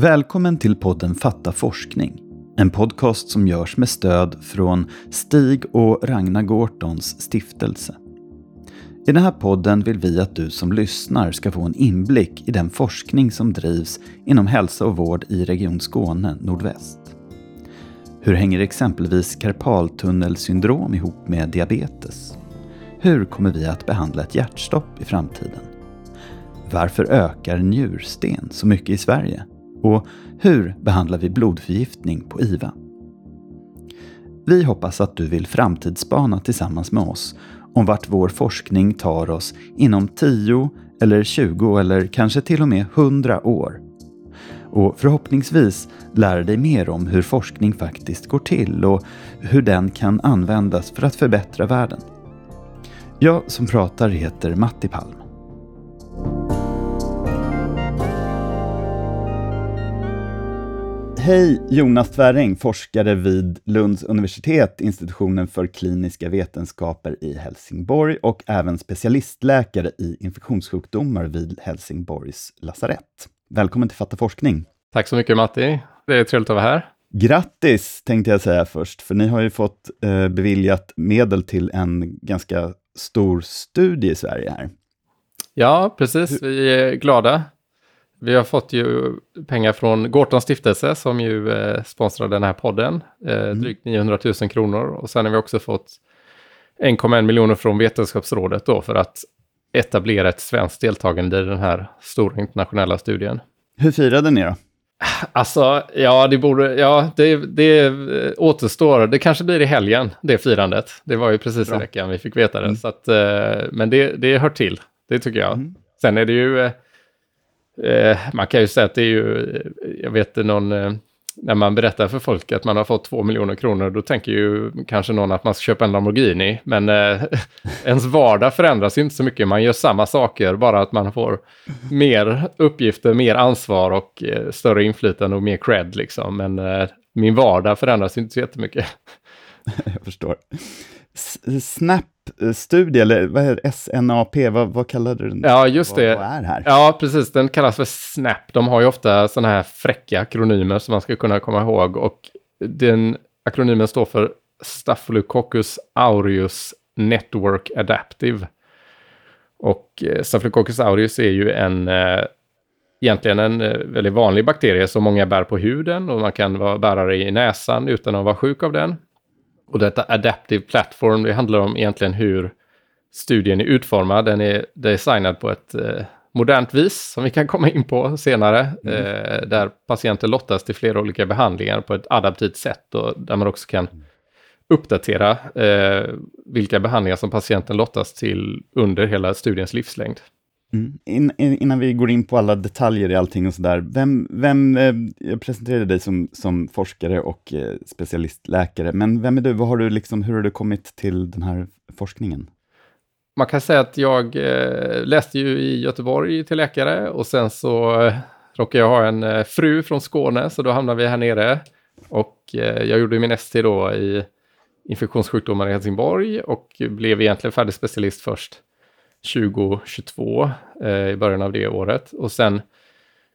Välkommen till podden Fatta forskning. En podcast som görs med stöd från Stig och Ragnar Gortons stiftelse. I den här podden vill vi att du som lyssnar ska få en inblick i den forskning som drivs inom hälsa och vård i Region Skåne nordväst. Hur hänger exempelvis karpaltunnelsyndrom ihop med diabetes? Hur kommer vi att behandla ett hjärtstopp i framtiden? Varför ökar njursten så mycket i Sverige? Och hur behandlar vi blodförgiftning på IVA? Vi hoppas att du vill framtidsspana tillsammans med oss om vart vår forskning tar oss inom 10 eller 20 eller kanske till och med 100 år. Och förhoppningsvis lär dig mer om hur forskning faktiskt går till och hur den kan användas för att förbättra världen. Jag som pratar heter Matti Palm. Hej Jonas Tväring, forskare vid Lunds universitet, institutionen för kliniska vetenskaper i Helsingborg och även specialistläkare i infektionssjukdomar vid Helsingborgs lasarett. Välkommen till Fatta forskning. Tack så mycket Matti, det är trevligt att vara här. Grattis tänkte jag säga först, för ni har ju fått eh, beviljat medel till en ganska stor studie i Sverige här. Ja, precis. Vi är glada. Vi har fått ju pengar från Gårtons stiftelse som ju eh, sponsrar den här podden. Eh, mm. Drygt 900 000 kronor. Och sen har vi också fått 1,1 miljoner från Vetenskapsrådet då för att etablera ett svenskt deltagande i den här stora internationella studien. Hur firade ni då? Alltså, ja, det borde, ja, det, det återstår. Det kanske blir i helgen, det firandet. Det var ju precis Bra. i veckan vi fick veta det. Mm. Så att, eh, men det, det hör till, det tycker jag. Mm. Sen är det ju, eh, man kan ju säga att det är ju, jag vet någon, eh, när man berättar för folk att man har fått två miljoner kronor, då tänker ju kanske någon att man ska köpa en Lamborghini. Men eh, ens vardag förändras inte så mycket. Man gör samma saker, bara att man får mer uppgifter, mer ansvar och eh, större inflytande och mer cred. Liksom. Men eh, min vardag förändras inte så jättemycket. Jag förstår. Snap-studie, eller vad är det? SNAP, vad, vad kallade du den? Ja, just vad, det. Vad är här? Ja, precis. Den kallas för Snap. De har ju ofta sådana här fräcka akronymer som man ska kunna komma ihåg. Och den akronymen står för Staphylococcus aureus Network Adaptive. Och eh, Staphylococcus aureus är ju en eh, egentligen en eh, väldigt vanlig bakterie som många bär på huden och man kan vara bärare i näsan utan att vara sjuk av den. Och detta Adaptive Platform, det handlar om egentligen hur studien är utformad. Den är designad på ett eh, modernt vis som vi kan komma in på senare. Mm. Eh, där patienter lottas till flera olika behandlingar på ett adaptivt sätt och där man också kan uppdatera eh, vilka behandlingar som patienten lottas till under hela studiens livslängd. Mm. In, in, innan vi går in på alla detaljer i allting och sådär, vem, vem eh, jag presenterade dig som, som forskare och eh, specialistläkare, men vem är du? Vad har du liksom, hur har du kommit till den här forskningen? Man kan säga att jag eh, läste ju i Göteborg till läkare och sen så eh, råkade jag ha en eh, fru från Skåne, så då hamnade vi här nere. Och eh, jag gjorde min ST då i infektionssjukdomar i Helsingborg och blev egentligen färdig specialist först 2022 eh, i början av det året. Och sen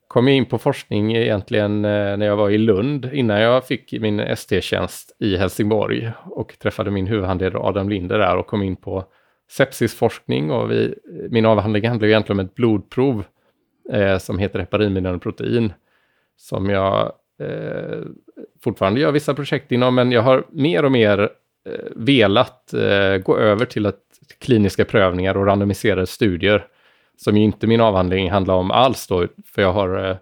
kom jag in på forskning egentligen eh, när jag var i Lund innan jag fick min ST-tjänst i Helsingborg och träffade min huvudhandledare Adam Linder där och kom in på sepsisforskning och vi, min avhandling handlar egentligen om ett blodprov eh, som heter heparinbindande som jag eh, fortfarande gör vissa projekt inom men jag har mer och mer eh, velat eh, gå över till att kliniska prövningar och randomiserade studier. Som ju inte min avhandling handlar om alls då, för jag har eh,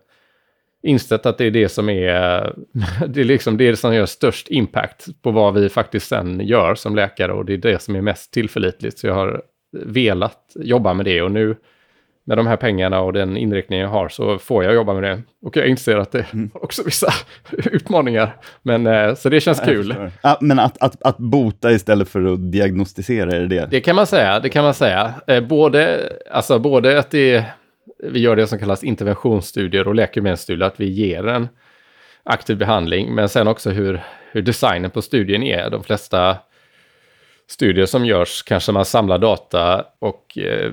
insett att det är det som är, det är liksom det som gör störst impact på vad vi faktiskt sen gör som läkare och det är det som är mest tillförlitligt. Så jag har velat jobba med det och nu med de här pengarna och den inriktningen jag har så får jag jobba med det. Och jag inser att det mm. också vissa utmaningar. Men, eh, så det känns kul. Ja, men att, att, att bota istället för att diagnostisera, är det det? Det kan man säga. Det kan man säga. Eh, både, alltså, både att det, vi gör det som kallas interventionsstudier och läkemedelsstudier, att vi ger en aktiv behandling, men sen också hur, hur designen på studien är. De flesta studier som görs kanske man samlar data och eh,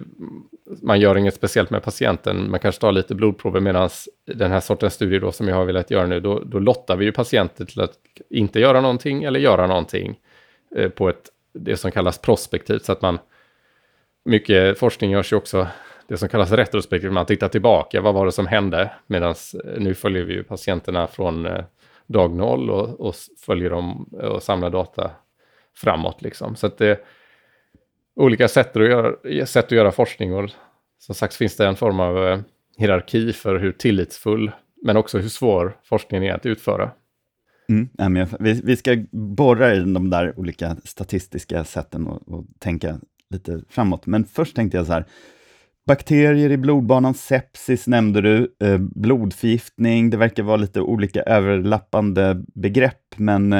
man gör inget speciellt med patienten. Man kanske tar lite blodprover medan den här sortens studier då som jag har velat göra nu, då, då lottar vi ju patienter till att inte göra någonting eller göra någonting eh, på ett, det som kallas prospektivt. Så att man, mycket forskning görs ju också det som kallas retrospektivt, man tittar tillbaka, vad var det som hände? Medan eh, nu följer vi ju patienterna från eh, dag noll och, och följer dem och samlar data framåt. Liksom. Så att det olika sätt att, göra, sätt att göra forskning och som sagt finns det en form av eh, hierarki för hur tillitsfull men också hur svår forskningen är att utföra. Mm, ja, men vi, vi ska borra i de där olika statistiska sätten och, och tänka lite framåt. Men först tänkte jag så här, bakterier i blodbanan, sepsis nämnde du, eh, blodförgiftning, det verkar vara lite olika överlappande begrepp, men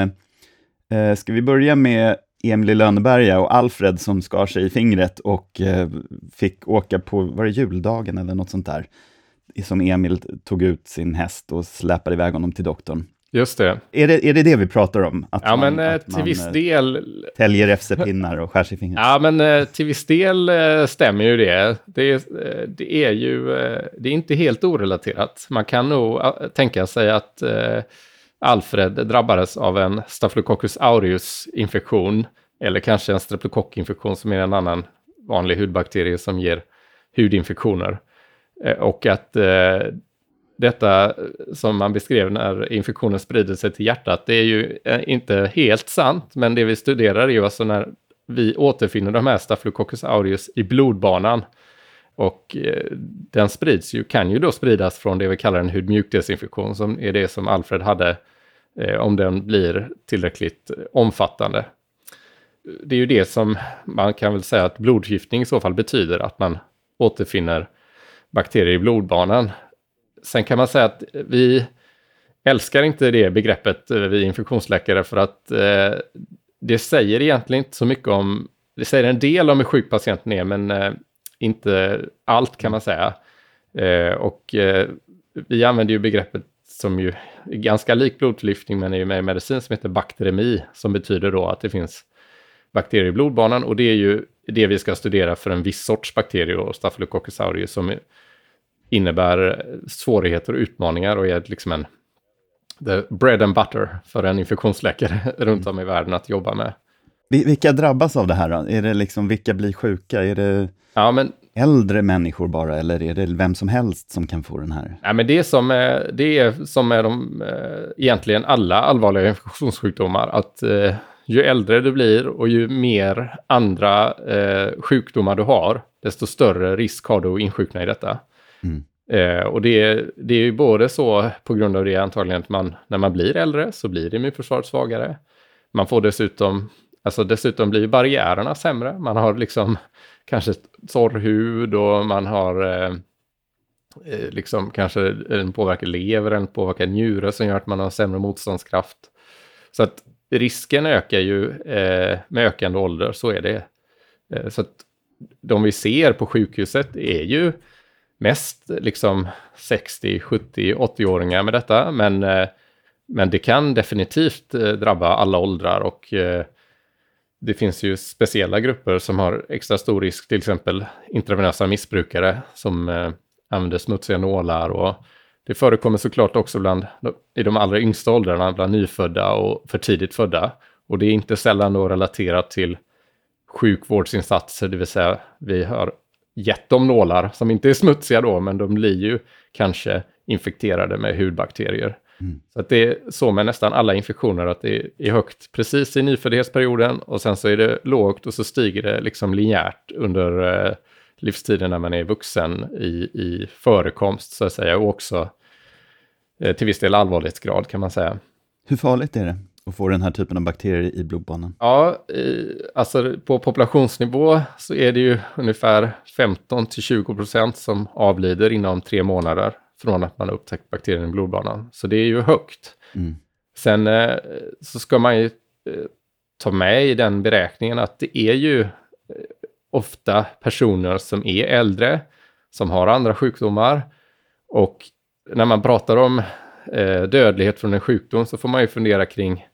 Eh, eh ska vi börja med Emil i Lönneberga och Alfred som skar sig i fingret och eh, fick åka på, var det juldagen eller något sånt där? Som Emil tog ut sin häst och släpade iväg honom till doktorn. Just det. Är det är det, det vi pratar om? Att ja, man, men eh, till viss eh, del... Täljer FC-pinnar och skär sig i fingret? Ja, men till viss del stämmer ju det. Det, det är ju det är inte helt orelaterat. Man kan nog tänka sig att Alfred drabbades av en Staphylococcus aureus-infektion eller kanske en streptokockinfektion som är en annan vanlig hudbakterie som ger hudinfektioner. Eh, och att eh, detta som man beskrev när infektionen sprider sig till hjärtat, det är ju eh, inte helt sant, men det vi studerar är ju alltså när vi återfinner de här Staphylococcus aureus i blodbanan. Och eh, den sprids ju, kan ju då spridas från det vi kallar en hudmjukdelsinfektion, som är det som Alfred hade eh, om den blir tillräckligt eh, omfattande. Det är ju det som man kan väl säga att blodförgiftning i så fall betyder, att man återfinner bakterier i blodbanan. Sen kan man säga att vi älskar inte det begreppet, eh, vi infektionsläkare, för att eh, det säger egentligen inte så mycket om, det säger en del om hur sjuk patienten är, men eh, inte allt kan man säga. Eh, och eh, vi använder ju begreppet som ju är ganska lik blodförgiftning men är ju med i medicin som heter bakteremi som betyder då att det finns bakterier i blodbanan och det är ju det vi ska studera för en viss sorts bakterier och Staphylococcus aureus som innebär svårigheter och utmaningar och är liksom en the bread and butter för en infektionsläkare runt om i världen att jobba med. Vilka drabbas av det här då? Är det liksom, vilka blir sjuka? Är det ja, men, äldre människor bara, eller är det vem som helst som kan få den här? Ja, men det, som är, det är som är de, eh, egentligen alla allvarliga infektionssjukdomar, att eh, ju äldre du blir och ju mer andra eh, sjukdomar du har, desto större risk har du att insjukna i detta. Mm. Eh, och det, det är ju både så på grund av det antagligen att man, när man blir äldre så blir immunförsvaret svagare. Man får dessutom Alltså dessutom blir barriärerna sämre. Man har liksom kanske torr hud och man har eh, eh liksom kanske en påverkad lever, en påverkad njure som gör att man har sämre motståndskraft. Så att risken ökar ju eh, med ökande ålder, så är det. Eh, så att de vi ser på sjukhuset är ju mest liksom 60, 70, 80-åringar med detta, men, eh, men det kan definitivt eh, drabba alla åldrar och eh, det finns ju speciella grupper som har extra stor risk, till exempel intravenösa missbrukare som eh, använder smutsiga nålar och det förekommer såklart också bland, i de allra yngsta åldrarna, bland nyfödda och för tidigt födda. Och det är inte sällan då relaterat till sjukvårdsinsatser, det vill säga vi har gett dem nålar som inte är smutsiga då, men de blir ju kanske infekterade med hudbakterier. Mm. Så att det är så med nästan alla infektioner, att det är högt precis i nyföddhetsperioden och sen så är det lågt och så stiger det liksom linjärt under eh, livstiden när man är vuxen i, i förekomst så att säga och också eh, till viss del allvarlighetsgrad kan man säga. Hur farligt är det att få den här typen av bakterier i blodbanan? Ja, i, alltså på populationsnivå så är det ju ungefär 15 till 20 procent som avlider inom tre månader från att man har upptäckt bakterien i blodbanan. Så det är ju högt. Mm. Sen eh, så ska man ju eh, ta med i den beräkningen att det är ju eh, ofta personer som är äldre, som har andra sjukdomar. Och när man pratar om dödlighet från en sjukdom så får man ju fundera kring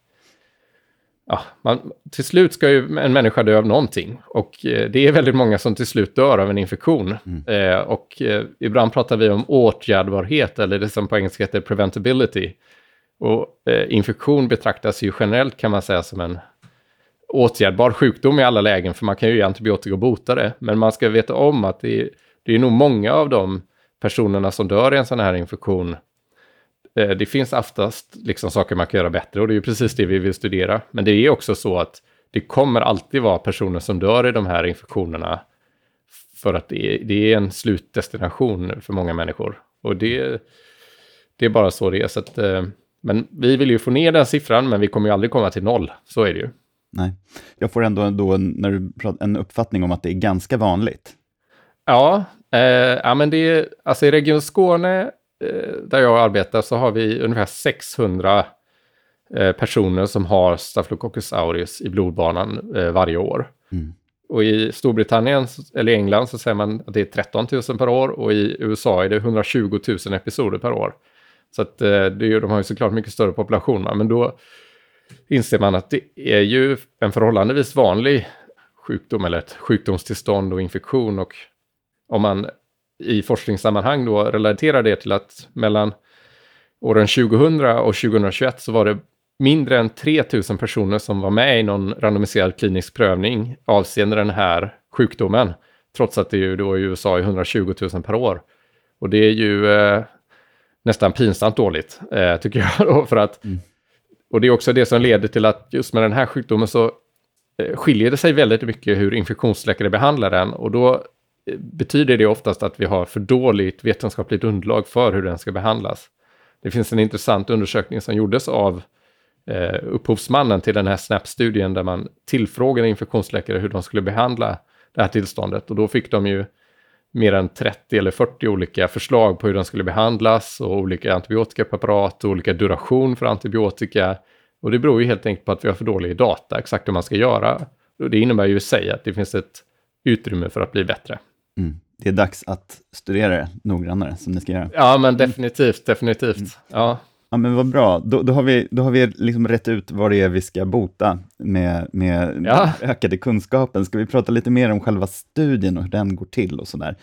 ja, man, till slut ska ju en människa dö av någonting. Och eh, det är väldigt många som till slut dör av en infektion. Mm. Eh, och eh, ibland pratar vi om åtgärdbarhet, eller det som på engelska heter preventability. Och eh, infektion betraktas ju generellt kan man säga som en åtgärdbar sjukdom i alla lägen, för man kan ju ge antibiotika och bota det. Men man ska veta om att det är, det är nog många av de personerna som dör i en sån här infektion det finns oftast liksom saker man kan göra bättre och det är ju precis det vi vill studera. Men det är också så att det kommer alltid vara personer som dör i de här infektionerna för att det är, det är en slutdestination för många människor. Och det, det är bara så det är. Så att, eh, men vi vill ju få ner den siffran, men vi kommer ju aldrig komma till noll. Så är det ju. Nej, jag får ändå då när du pratar, en uppfattning om att det är ganska vanligt. Ja, eh, ja men det är, alltså i Region Skåne Eh, där jag arbetar så har vi ungefär 600 eh, personer som har Staphylococcus aureus i blodbanan eh, varje år. Mm. Och i Storbritannien eller England så säger man att det är 13 000 per år och i USA är det 120 000 episoder per år. Så att det de har ju såklart mycket större population, men då inser man att det är ju en förhållandevis vanlig sjukdom eller ett sjukdomstillstånd och infektion och om man i forskningssammanhang då relaterar det till att mellan åren 2000 och 2021 så var det mindre än 3000 personer som var med i någon randomiserad klinisk prövning avseende den här sjukdomen. Trots att det ju då i USA är 120 000 per år. Och det är ju eh, nästan pinsamt dåligt, eh, tycker jag. Då, för att, mm. Och det är också det som leder till att just med den här sjukdomen så eh, skiljer det sig väldigt mycket hur infektionsläkare behandlar den. Och då betyder det oftast att vi har för dåligt vetenskapligt underlag för hur den ska behandlas. Det finns en intressant undersökning som gjordes av eh, upphovsmannen till den här SNAP-studien där man tillfrågade infektionsläkare hur de skulle behandla det här tillståndet och då fick de ju mer än 30 eller 40 olika förslag på hur den skulle behandlas och olika antibiotikapreparat och olika duration för antibiotika. Och det beror ju helt enkelt på att vi har för dålig data exakt hur man ska göra. Och det innebär ju i sig att det finns ett utrymme för att bli bättre. Mm. Det är dags att studera det noggrannare, som ni ska göra. Ja, men definitivt, definitivt. Mm. Ja. Ja, men vad bra. Då, då har vi, då har vi liksom rätt ut vad det är vi ska bota med, med ja. ökade kunskapen. Ska vi prata lite mer om själva studien och hur den går till och sådär?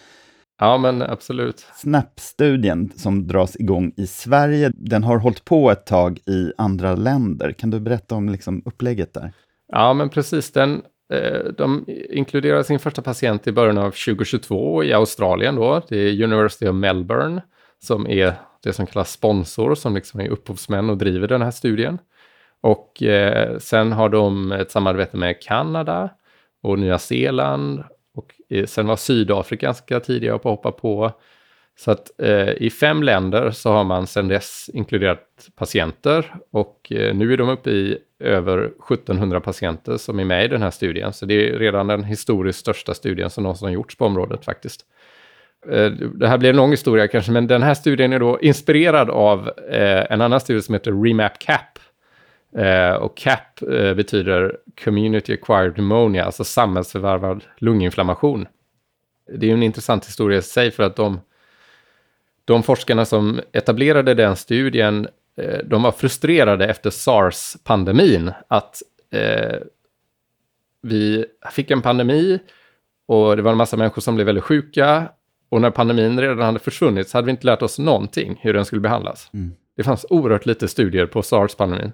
Ja, men absolut. SNAP-studien som dras igång i Sverige, den har hållit på ett tag i andra länder. Kan du berätta om liksom upplägget där? Ja, men precis. Den Eh, de inkluderar sin första patient i början av 2022 i Australien då. Det är University of Melbourne som är det som kallas sponsor, som liksom är upphovsmän och driver den här studien. Och eh, sen har de ett samarbete med Kanada och Nya Zeeland och eh, sen var Sydafrika ganska tidiga på att hoppa på. Så att eh, i fem länder så har man sedan dess inkluderat patienter och eh, nu är de uppe i över 1700 patienter som är med i den här studien. Så det är redan den historiskt största studien som någonsin gjorts på området faktiskt. Eh, det här blir en lång historia kanske, men den här studien är då inspirerad av eh, en annan studie som heter Remap CAP. Eh, och CAP eh, betyder Community Acquired Pneumonia, alltså samhällsförvärvad lunginflammation. Det är en intressant historia i sig för att de de forskarna som etablerade den studien, eh, de var frustrerade efter sars-pandemin att eh, vi fick en pandemi och det var en massa människor som blev väldigt sjuka. Och när pandemin redan hade försvunnit så hade vi inte lärt oss någonting hur den skulle behandlas. Mm. Det fanns oerhört lite studier på sars-pandemin.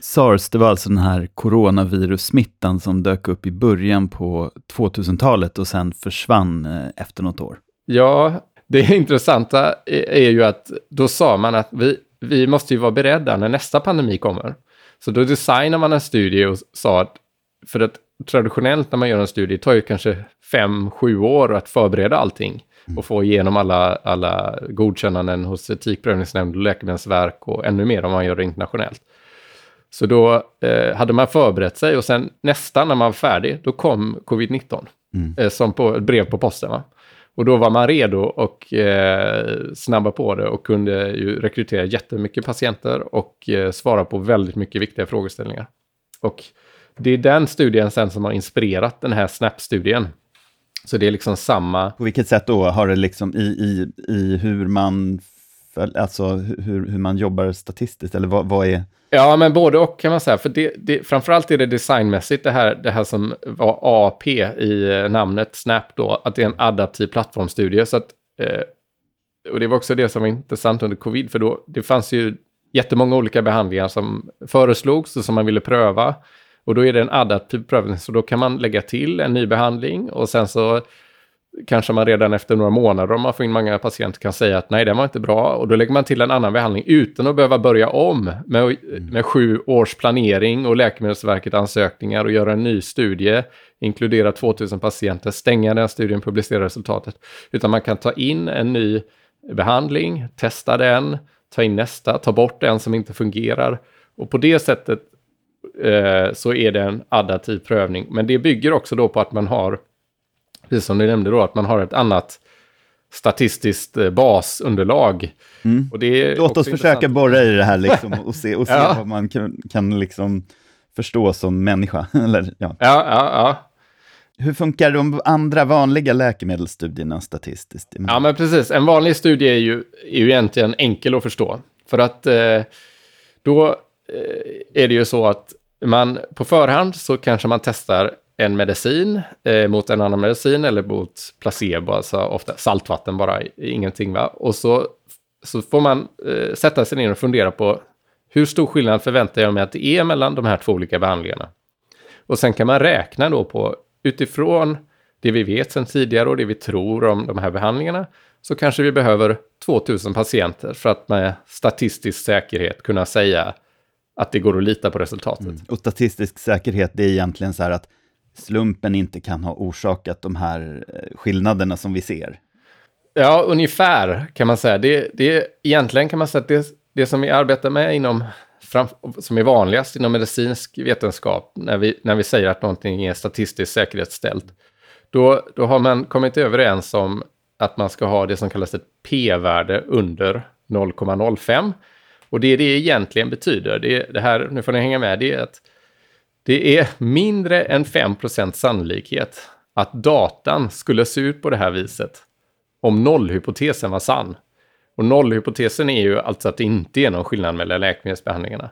Sars, det var alltså den här coronavirussmittan som dök upp i början på 2000-talet och sen försvann eh, efter något år. Ja, det intressanta är ju att då sa man att vi, vi måste ju vara beredda när nästa pandemi kommer. Så då designar man en studie och sa att, för att traditionellt när man gör en studie tar ju kanske fem, sju år att förbereda allting mm. och få igenom alla, alla godkännanden hos etikprövningsnämnd och läkemedelsverk och ännu mer om man gör det internationellt. Så då eh, hade man förberett sig och sen nästan när man var färdig, då kom covid-19 mm. eh, som på ett brev på posten. Va? Och då var man redo och eh, snabba på det och kunde ju rekrytera jättemycket patienter och eh, svara på väldigt mycket viktiga frågeställningar. Och det är den studien sen som har inspirerat den här SNAP-studien. Så det är liksom samma... På vilket sätt då? Har det liksom i, i, i hur man alltså hur, hur man jobbar statistiskt, eller vad, vad är... Ja, men både och kan man säga. För det, det, framförallt är det designmässigt det här, det här som var AP i eh, namnet Snap då, att det är en adaptiv plattformstudie. Så att, eh, och det var också det som var intressant under covid, för då det fanns ju jättemånga olika behandlingar som föreslogs och som man ville pröva. Och då är det en adaptiv prövning, så då kan man lägga till en ny behandling och sen så kanske man redan efter några månader, om man får in många patienter, kan säga att nej, den var inte bra. Och då lägger man till en annan behandling utan att behöva börja om med, mm. med sju års planering och Läkemedelsverket ansökningar och göra en ny studie, inkludera 2000 patienter, stänga den studien, publicera resultatet. Utan man kan ta in en ny behandling, testa den, ta in nästa, ta bort den som inte fungerar. Och på det sättet eh, så är det en adaptiv prövning. Men det bygger också då på att man har precis som du nämnde då, att man har ett annat statistiskt eh, basunderlag. Mm. Låt oss försöka borra i det här liksom, och se, och se ja. vad man kan, kan liksom förstå som människa. Eller, ja. Ja, ja, ja. Hur funkar de andra vanliga läkemedelsstudierna statistiskt? Ja, men precis. En vanlig studie är ju, är ju egentligen enkel att förstå. För att eh, då eh, är det ju så att man på förhand så kanske man testar en medicin eh, mot en annan medicin eller mot placebo, alltså ofta saltvatten bara, ingenting va. Och så, så får man eh, sätta sig ner och fundera på hur stor skillnad förväntar jag mig att det är mellan de här två olika behandlingarna. Och sen kan man räkna då på utifrån det vi vet sedan tidigare och det vi tror om de här behandlingarna så kanske vi behöver 2000 patienter för att med statistisk säkerhet kunna säga att det går att lita på resultatet. Mm. Och statistisk säkerhet, det är egentligen så här att slumpen inte kan ha orsakat de här eh, skillnaderna som vi ser. Ja, ungefär kan man säga. Det, det, egentligen kan man säga att det, det som vi arbetar med inom, fram, som är vanligast inom medicinsk vetenskap, när vi, när vi säger att någonting är statistiskt säkerhetsställt, då, då har man kommit överens om att man ska ha det som kallas ett p-värde under 0,05. Och det det egentligen betyder, det, det här, nu får ni hänga med, det är att det är mindre än 5% sannolikhet att datan skulle se ut på det här viset om nollhypotesen var sann. Och nollhypotesen är ju alltså att det inte är någon skillnad mellan läkemedelsbehandlingarna.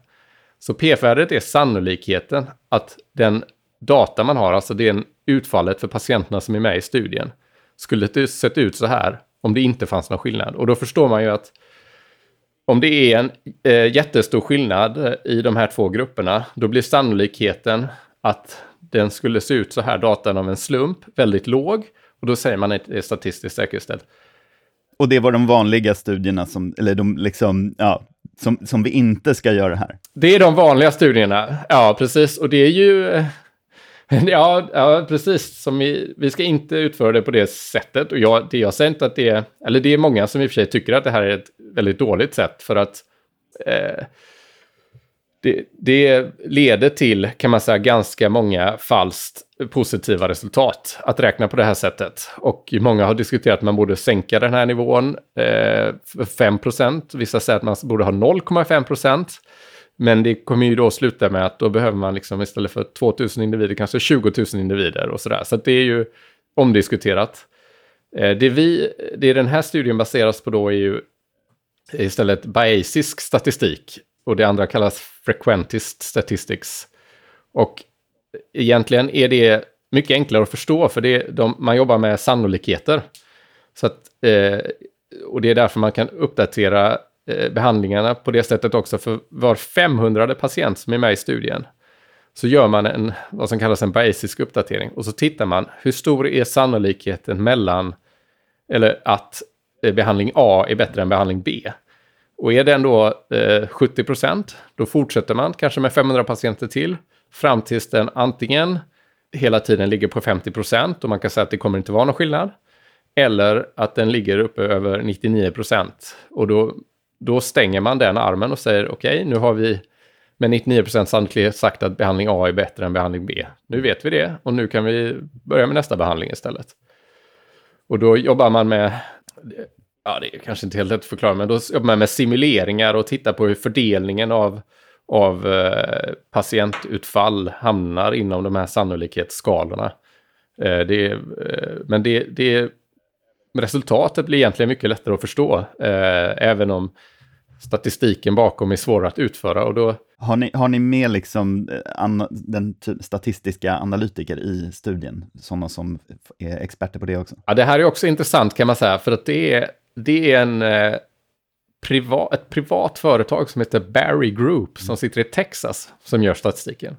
Så p-värdet är sannolikheten att den data man har, alltså det utfallet för patienterna som är med i studien, skulle sett ut så här om det inte fanns någon skillnad. Och då förstår man ju att om det är en eh, jättestor skillnad eh, i de här två grupperna, då blir sannolikheten att den skulle se ut så här, datan av en slump, väldigt låg. Och då säger man att det är statistiskt säkerställt. Och det var de vanliga studierna som, eller de liksom, ja, som, som vi inte ska göra här? Det är de vanliga studierna, ja precis. Och det är ju eh, Ja, ja precis. Som vi, vi ska inte utföra det på det sättet. Och jag, det jag säger inte att det är... Eller det är många som i och för sig tycker att det här är ett väldigt dåligt sätt för att... Eh, det, det, leder till, kan man säga, ganska många falskt positiva resultat att räkna på det här sättet. Och många har diskuterat att man borde sänka den här nivån eh, för 5 Vissa säger att man borde ha 0,5 men det kommer ju då sluta med att då behöver man liksom istället för 2000 individer kanske 20 000 individer och sådär. Så det är ju omdiskuterat. Eh, det, vi, det den här studien baseras på då är ju istället Bayesisk statistik och det andra kallas frequentist statistics. Och egentligen är det mycket enklare att förstå för det, de, man jobbar med sannolikheter. Så att, eh, och det är därför man kan uppdatera Eh, behandlingarna på det sättet också. För var 500 patient som är med i studien så gör man en, vad som kallas en basisk uppdatering. Och så tittar man, hur stor är sannolikheten mellan, eller att eh, behandling A är bättre än behandling B? Och är den då eh, 70 procent, då fortsätter man kanske med 500 patienter till fram tills den antingen hela tiden ligger på 50 procent och man kan säga att det kommer inte vara någon skillnad. Eller att den ligger uppe över 99 procent och då då stänger man den armen och säger okej, okay, nu har vi med 99% sannolikhet sagt att behandling A är bättre än behandling B. Nu vet vi det och nu kan vi börja med nästa behandling istället. Och då jobbar man med, ja det är kanske inte helt lätt att förklara, men då jobbar man med simuleringar och tittar på hur fördelningen av, av eh, patientutfall hamnar inom de här sannolikhetsskalorna. Eh, det, eh, men det, det resultatet blir egentligen mycket lättare att förstå, eh, även om statistiken bakom är svårare att utföra. Och då... har, ni, har ni med liksom eh, an, den statistiska analytiker i studien? Sådana som är experter på det också? Ja, det här är också intressant kan man säga, för att det är, det är en, eh, priva, ett privat företag som heter Barry Group som sitter i Texas som gör statistiken.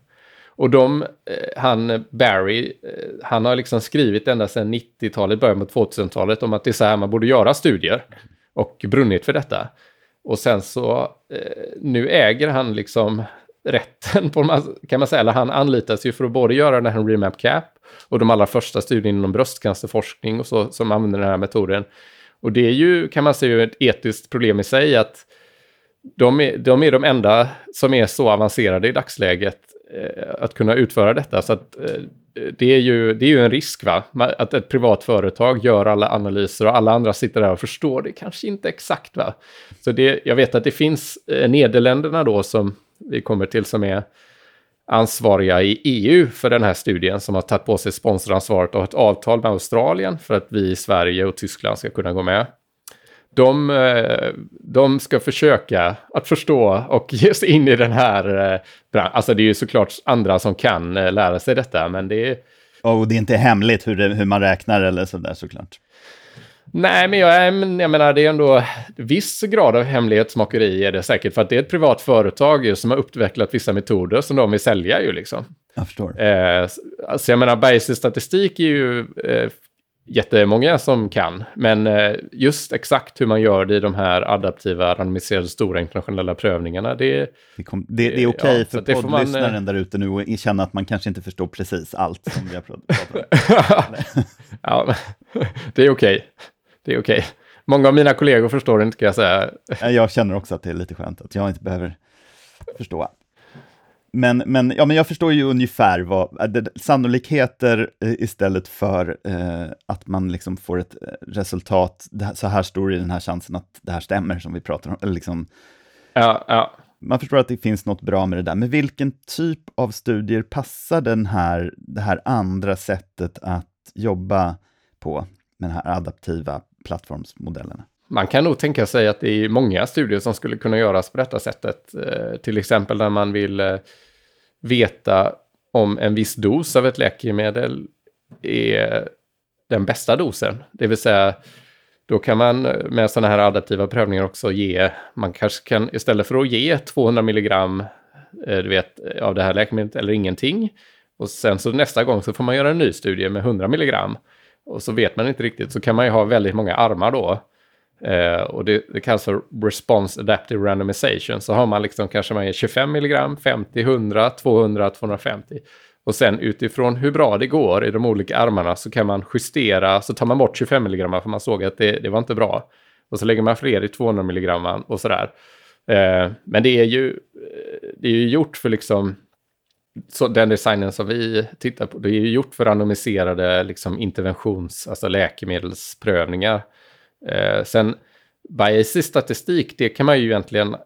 Och de, eh, han eh, Barry, eh, han har liksom skrivit ända sedan 90-talet, början på 2000-talet om att det är så här man borde göra studier och brunnit för detta. Och sen så, nu äger han liksom rätten på, kan man säga, eller han anlitas ju för att både göra den här Remap Cap och de allra första studierna inom bröstcancerforskning och så som använder den här metoden. Och det är ju, kan man säga, ett etiskt problem i sig att de är, de är de enda som är så avancerade i dagsläget Eh, att kunna utföra detta. Så att, eh, det, är ju, det är ju en risk, va? Att ett privat företag gör alla analyser och alla andra sitter där och förstår det kanske inte exakt. va? Så det, jag vet att det finns eh, Nederländerna då som vi kommer till som är ansvariga i EU för den här studien som har tagit på sig sponsoransvaret och ett avtal med Australien för att vi i Sverige och Tyskland ska kunna gå med. De, eh, de ska försöka att förstå och ge sig in i den här branschen. Eh, alltså det är ju såklart andra som kan eh, lära sig detta, men det är... Och det är inte hemligt hur, det, hur man räknar eller sådär såklart. Nej, men jag, jag menar, det är ändå viss grad av hemlighetsmakeri är det säkert, för att det är ett privat företag som har utvecklat vissa metoder som de vill sälja ju liksom. Jag förstår. Eh, alltså jag menar, Bergs statistik är ju eh, jättemånga som kan, men eh, just exakt hur man gör det i de här adaptiva, randomiserade, stora internationella prövningarna, det, det, kom, det, det är okej okay ja, för poddlyssnaren man, där ute nu att känna att man kanske inte förstår precis allt som vi har pratat om. ja, det är okej. Okay. Det är okej. Okay. Många av mina kollegor förstår det inte kan jag säga. Jag känner också att det är lite skönt att jag inte behöver förstå. Men, men, ja, men jag förstår ju ungefär vad, det, sannolikheter eh, istället för eh, att man liksom får ett eh, resultat, här, så här stor är den här chansen att det här stämmer som vi pratar om. Liksom, ja, ja. Man förstår att det finns något bra med det där, men vilken typ av studier passar den här, det här andra sättet att jobba på, med den här adaptiva plattformsmodellerna? Man kan nog tänka sig att det är många studier som skulle kunna göras på detta sättet. Eh, till exempel när man vill eh, veta om en viss dos av ett läkemedel är den bästa dosen. Det vill säga, då kan man eh, med sådana här adaptiva prövningar också ge, man kanske kan istället för att ge 200 milligram eh, du vet, eh, av det här läkemedlet eller ingenting. Och sen så nästa gång så får man göra en ny studie med 100 milligram. Och så vet man inte riktigt, så kan man ju ha väldigt många armar då. Eh, och det, det kallas för Response Adaptive Randomization. Så har man liksom kanske man 25 milligram, 50, 100, 200, 250. Och sen utifrån hur bra det går i de olika armarna så kan man justera, så tar man bort 25 milligram för man såg att det, det var inte bra. Och så lägger man fler i 200 milligram och sådär. Eh, men det är ju eh, det är ju gjort för liksom så den designen som vi tittar på, det är ju gjort för randomiserade liksom interventions, alltså läkemedelsprövningar. Eh, sen Bayesisk statistik, det kan man ju egentligen eh,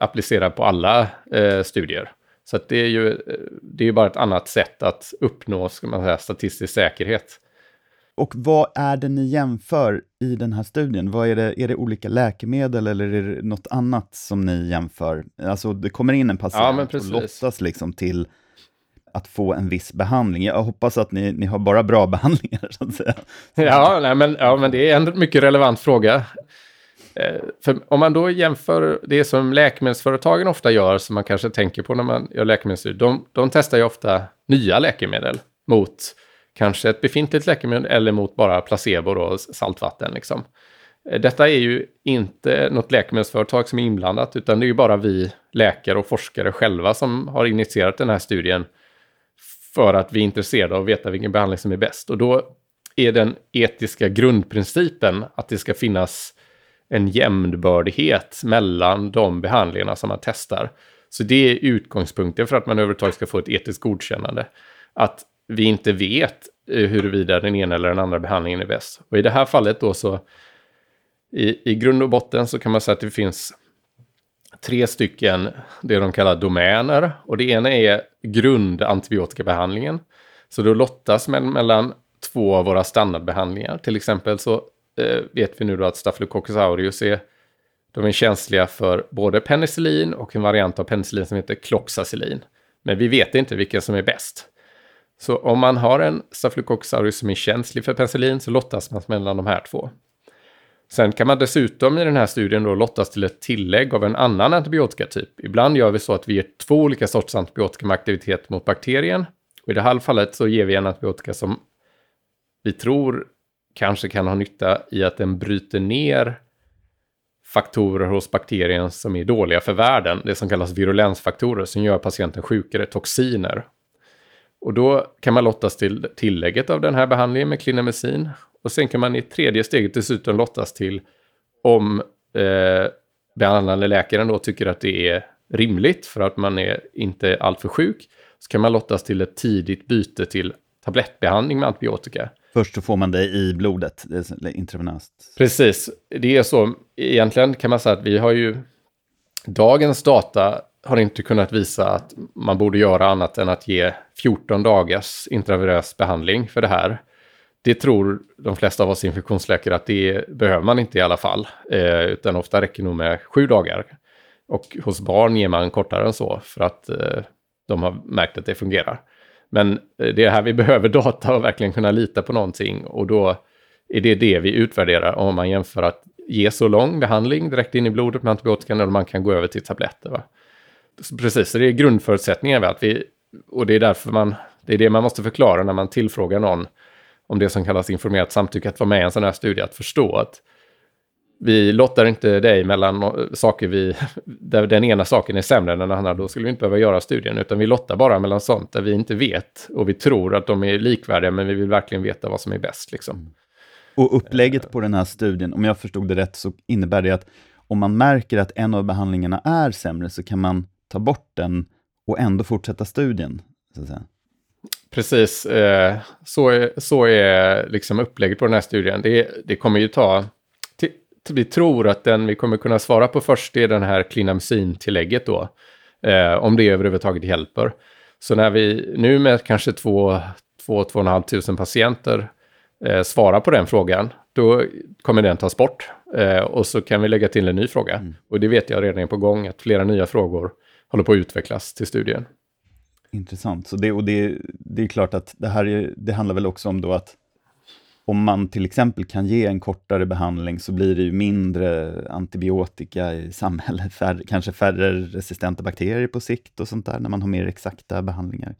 applicera på alla eh, studier. Så det är ju eh, det är bara ett annat sätt att uppnå ska man säga, statistisk säkerhet. Och vad är det ni jämför i den här studien? Vad är, det, är det olika läkemedel eller är det något annat som ni jämför? Alltså det kommer in en patient ja, och lottas liksom till att få en viss behandling. Jag hoppas att ni, ni har bara bra behandlingar, så att säga. Ja, nej, men, ja, men det är en mycket relevant fråga. Eh, för om man då jämför det som läkemedelsföretagen ofta gör, som man kanske tänker på när man gör läkemedelsstudier, de, de testar ju ofta nya läkemedel mot kanske ett befintligt läkemedel eller mot bara placebo och saltvatten. Liksom. Eh, detta är ju inte något läkemedelsföretag som är inblandat, utan det är ju bara vi läkare och forskare själva som har initierat den här studien för att vi är intresserade av att veta vilken behandling som är bäst. Och då är den etiska grundprincipen att det ska finnas en jämnbördighet mellan de behandlingarna som man testar. Så det är utgångspunkten för att man överhuvudtaget ska få ett etiskt godkännande. Att vi inte vet eh, huruvida den ena eller den andra behandlingen är bäst. Och i det här fallet då så i, i grund och botten så kan man säga att det finns tre stycken, det de kallar domäner. Och det ena är grundantibiotikabehandlingen. Så då lottas mellan två av våra standardbehandlingar. Till exempel så eh, vet vi nu då att Staphylococcus aureus är, de är känsliga för både penicillin och en variant av penicillin som heter kloxacillin. Men vi vet inte vilken som är bäst. Så om man har en Staphylococcus aureus som är känslig för penicillin så lottas man mellan de här två. Sen kan man dessutom i den här studien då lottas till ett tillägg av en annan antibiotikatyp. Ibland gör vi så att vi ger två olika sorters antibiotika med aktivitet mot bakterien. Och I det här fallet så ger vi en antibiotika som vi tror kanske kan ha nytta i att den bryter ner faktorer hos bakterien som är dåliga för världen. Det som kallas virulensfaktorer som gör patienten sjukare, toxiner. Och då kan man lottas till tillägget av den här behandlingen med klinemycin. Och sen kan man i tredje steget dessutom lottas till om eh, behandlande läkaren då tycker att det är rimligt för att man är inte alltför sjuk. Så kan man lottas till ett tidigt byte till tablettbehandling med antibiotika. Först så får man det i blodet, intravenöst. Precis, det är så. Egentligen kan man säga att vi har ju... Dagens data har inte kunnat visa att man borde göra annat än att ge 14 dagars intravenös behandling för det här. Det tror de flesta av oss infektionsläkare att det behöver man inte i alla fall, eh, utan ofta räcker nog med sju dagar. Och hos barn ger man kortare än så för att eh, de har märkt att det fungerar. Men eh, det är här vi behöver data och verkligen kunna lita på någonting och då är det det vi utvärderar om man jämför att ge så lång behandling direkt in i blodet med antibiotika eller man kan gå över till tabletter. Va? Precis, så det är grundförutsättningen. Att vi, och det är därför man, det är det man måste förklara när man tillfrågar någon om det som kallas informerat samtycke, att vara med i en sån här studie, att förstå att vi lottar inte dig mellan eh, saker vi, där den ena saken är sämre än den andra, då skulle vi inte behöva göra studien, utan vi lottar bara mellan sånt där vi inte vet och vi tror att de är likvärdiga, men vi vill verkligen veta vad som är bäst. Liksom. Mm. Och upplägget på den här studien, om jag förstod det rätt, så innebär det att om man märker att en av behandlingarna är sämre, så kan man ta bort den och ändå fortsätta studien. Så att säga. Precis, eh, så är, så är liksom upplägget på den här studien. Det, det kommer ju ta vi tror att den vi kommer kunna svara på först är den här klinamycin-tillägget då. Eh, om det överhuvudtaget hjälper. Så när vi nu med kanske 2-2 tusen patienter eh, svarar på den frågan, då kommer den tas bort. Eh, och så kan vi lägga till en ny fråga. Mm. Och det vet jag redan är på gång, att flera nya frågor håller på att utvecklas till studien. Intressant. Så det, och det, det är klart att det här är, det handlar väl också om då att om man till exempel kan ge en kortare behandling så blir det ju mindre antibiotika i samhället, färre, kanske färre resistenta bakterier på sikt och sånt där, när man har mer exakta behandlingar.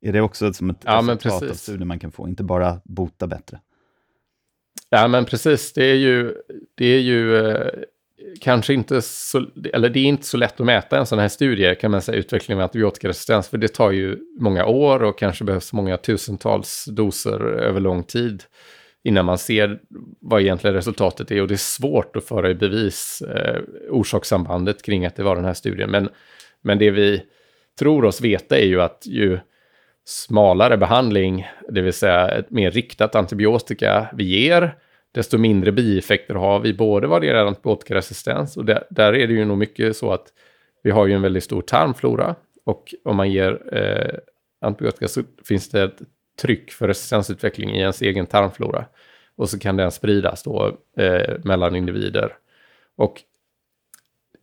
Är det också som ett ja, resultat av studien man kan få, inte bara bota bättre? Ja, men precis. Det är ju, det är ju eh, kanske inte så, eller det är inte så lätt att mäta en sån här studie, kan man säga, utveckling av antibiotikaresistens, för det tar ju många år och kanske behövs många tusentals doser över lång tid innan man ser vad egentligen resultatet är. Och det är svårt att föra i bevis eh, orsakssambandet kring att det var den här studien. Men, men det vi tror oss veta är ju att ju smalare behandling, det vill säga ett mer riktat antibiotika vi ger, desto mindre bieffekter har vi, både vad det gäller antibiotikaresistens och där, där är det ju nog mycket så att vi har ju en väldigt stor tarmflora och om man ger eh, antibiotika så finns det ett tryck för resistensutveckling i ens egen tarmflora. Och så kan den spridas då eh, mellan individer. Och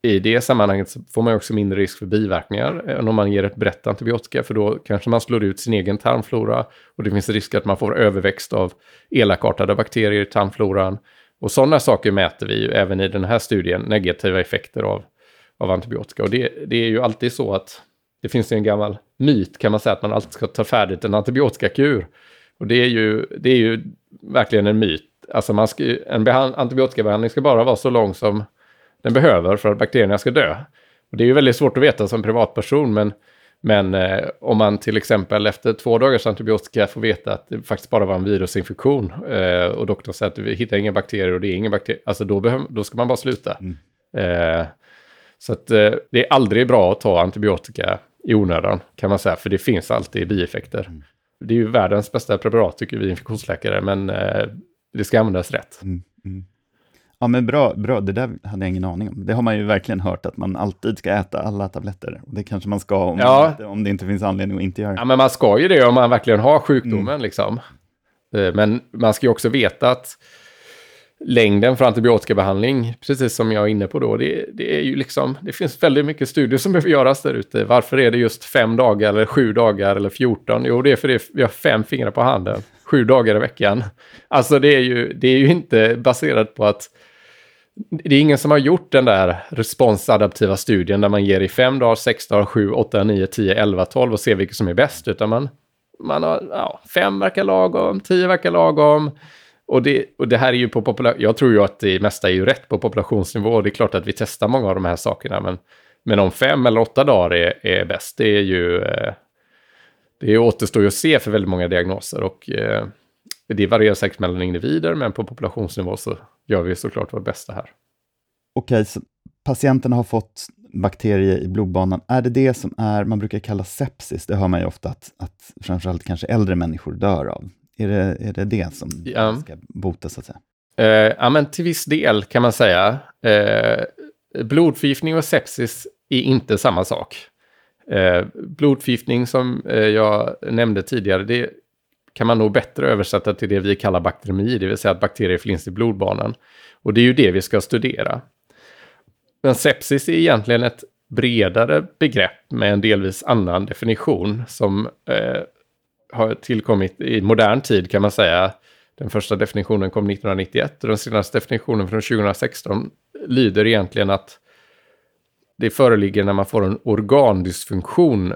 i det sammanhanget så får man också mindre risk för biverkningar eh, än om man ger ett brett antibiotika, för då kanske man slår ut sin egen tarmflora och det finns risk att man får överväxt av elakartade bakterier i tarmfloran. Och sådana saker mäter vi ju även i den här studien, negativa effekter av, av antibiotika. Och det, det är ju alltid så att det finns en gammal myt kan man säga att man alltid ska ta färdigt en antibiotikakur. Och det är ju, det är ju verkligen en myt. Alltså man ska, en antibiotikabehandling ska bara vara så lång som den behöver för att bakterierna ska dö. Och det är ju väldigt svårt att veta som privatperson, men, men eh, om man till exempel efter två dagars antibiotika får veta att det faktiskt bara var en virusinfektion eh, och doktorn säger att vi hittar inga bakterier och det är inga bakterier, alltså då, då ska man bara sluta. Mm. Eh, så att eh, det är aldrig bra att ta antibiotika i onödan kan man säga, för det finns alltid bieffekter. Mm. Det är ju världens bästa preparat tycker vi infektionsläkare, men eh, det ska användas rätt. Mm, mm. Ja, men bra, bra, det där hade jag ingen aning om. Det har man ju verkligen hört, att man alltid ska äta alla tabletter. Det kanske man ska om, ja. inte, om det inte finns anledning att inte göra. Ja, men man ska ju det om man verkligen har sjukdomen. Mm. Liksom. Eh, men man ska ju också veta att längden för antibiotikabehandling, precis som jag är inne på då, det, det, är ju liksom, det finns väldigt mycket studier som behöver göras där ute. Varför är det just fem dagar eller sju dagar eller fjorton? Jo, det är för det vi har fem fingrar på handen, sju dagar i veckan. Alltså det är ju, det är ju inte baserat på att det är ingen som har gjort den där responsadaptiva studien där man ger i fem dagar, sex dagar, sju, åtta, nio, tio, elva, tolv och ser vilket som är bäst, utan man, man har ja, fem verkar lagom, tio verkar lagom. Och det, och det här är ju på populär... Jag tror ju att det mesta är ju rätt på populationsnivå. Det är klart att vi testar många av de här sakerna, men, men om fem eller åtta dagar är, är bäst, det är ju... Eh, det återstår ju att se för väldigt många diagnoser och eh, det varierar säkert mellan individer, men på populationsnivå så gör vi såklart vårt bästa här. Okej, så patienterna har fått bakterier i blodbanan. Är det det som är, man brukar kalla sepsis? Det hör man ju ofta att, att framförallt kanske äldre människor dör av. Är det är det, det som ja. ska botas, så att säga? Eh, ja, men till viss del kan man säga. Eh, blodförgiftning och sepsis är inte samma sak. Eh, blodförgiftning som eh, jag nämnde tidigare, det kan man nog bättre översätta till det vi kallar bakteriemi, det vill säga att bakterier finns i blodbanan. Och det är ju det vi ska studera. Men sepsis är egentligen ett bredare begrepp med en delvis annan definition som eh, har tillkommit i modern tid kan man säga. Den första definitionen kom 1991 och den senaste definitionen från 2016 lyder egentligen att det föreligger när man får en organdysfunktion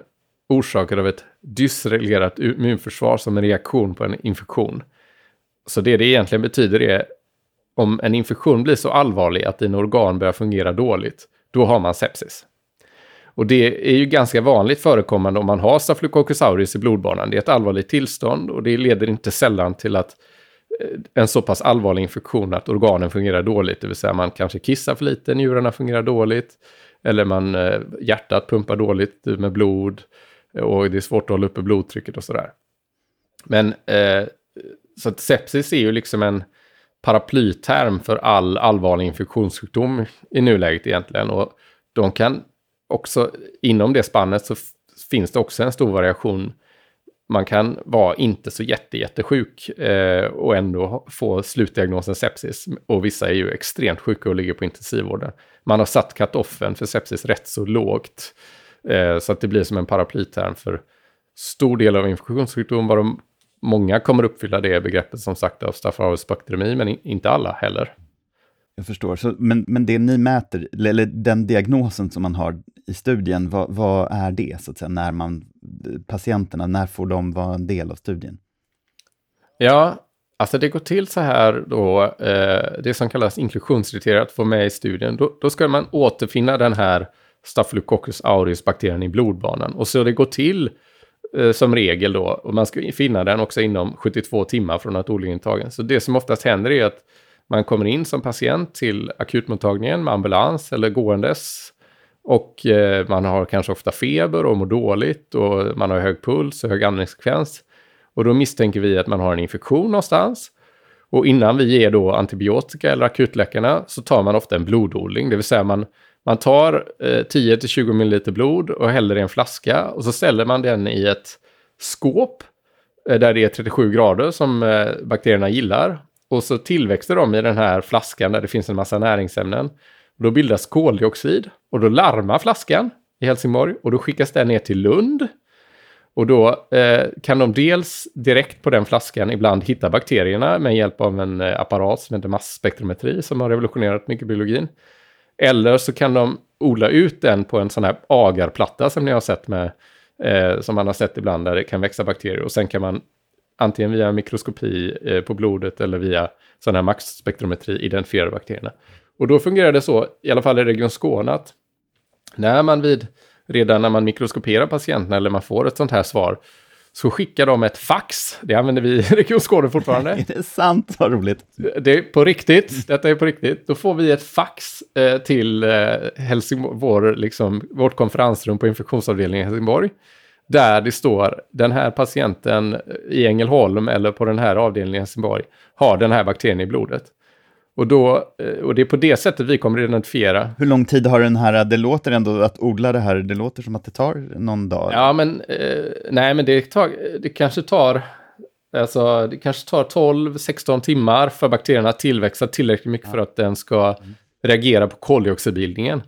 orsakad av ett dysreglerat immunförsvar som en reaktion på en infektion. Så det det egentligen betyder är om en infektion blir så allvarlig att dina organ börjar fungera dåligt, då har man sepsis. Och det är ju ganska vanligt förekommande om man har Staphylococcus aureus i blodbanan. Det är ett allvarligt tillstånd och det leder inte sällan till att eh, en så pass allvarlig infektion att organen fungerar dåligt, det vill säga man kanske kissar för lite, njurarna fungerar dåligt, eller man, eh, hjärtat pumpar dåligt med blod och det är svårt att hålla uppe blodtrycket och sådär. Men eh, så att sepsis är ju liksom en paraplyterm för all allvarlig infektionssjukdom i nuläget egentligen. Och de kan också, inom det spannet så finns det också en stor variation. Man kan vara inte så jätte, jättesjuk eh, och ändå få slutdiagnosen sepsis. Och vissa är ju extremt sjuka och ligger på intensivvården. Man har satt cut-offen för sepsis rätt så lågt. Eh, så att det blir som en paraplyterm för stor del av infektionssjukdom. Var de, många kommer uppfylla det begreppet som sagt av Staphylococcus bakteremi, men inte alla heller. Jag förstår. Så, men, men det ni mäter, eller den diagnosen som man har i studien, vad, vad, är det, så att säga, när man, patienterna, när får de vara en del av studien? Ja, alltså det går till så här då, eh, det som kallas inklusionskriterie, att få med i studien, då, då ska man återfinna den här Staphylococcus aureus-bakterien i blodbanan. Och så det går till eh, som regel då, och man ska finna den också inom 72 timmar från att odlingen är tagen. Så det som oftast händer är att man kommer in som patient till akutmottagningen med ambulans eller gåendes. Och eh, man har kanske ofta feber och mår dåligt och man har hög puls och hög andningsfrekvens. Och då misstänker vi att man har en infektion någonstans. Och innan vi ger då antibiotika eller akutläkarna så tar man ofta en blododling, det vill säga man, man tar eh, 10-20 ml blod och häller i en flaska och så ställer man den i ett skåp eh, där det är 37 grader som eh, bakterierna gillar. Och så tillväxter de i den här flaskan där det finns en massa näringsämnen. Då bildas koldioxid och då larmar flaskan i Helsingborg och då skickas den ner till Lund. Och då eh, kan de dels direkt på den flaskan ibland hitta bakterierna med hjälp av en eh, apparat som heter masspektrometri som har revolutionerat mikrobiologin. Eller så kan de odla ut den på en sån här agarplatta som ni har sett med, eh, som man har sett ibland där det kan växa bakterier och sen kan man antingen via mikroskopi eh, på blodet eller via sån här maxspektrometri identifiera bakterierna. Och då fungerar det så, i alla fall i Region Skåne, att när man vid, redan när man mikroskoperar patienten eller man får ett sånt här svar, så skickar de ett fax. Det använder vi i Region Skåne fortfarande. är det sant? Vad roligt. Det är på riktigt. Detta är på riktigt. Då får vi ett fax eh, till eh, Helsingborg, vår, liksom, vårt konferensrum på infektionsavdelningen i Helsingborg där det står den här patienten i Ängelholm eller på den här avdelningen i Helsingborg har den här bakterien i blodet. Och, då, eh, och det är på det sättet vi kommer identifiera. Hur lång tid har den här, det låter ändå att odla det här, det låter som att det tar någon dag? Ja, men eh, nej, men det, tar, det kanske tar Alltså, det kanske tar 12-16 timmar för bakterierna att tillväxa tillräckligt mycket för att den ska mm. reagera på koldioxidbildningen.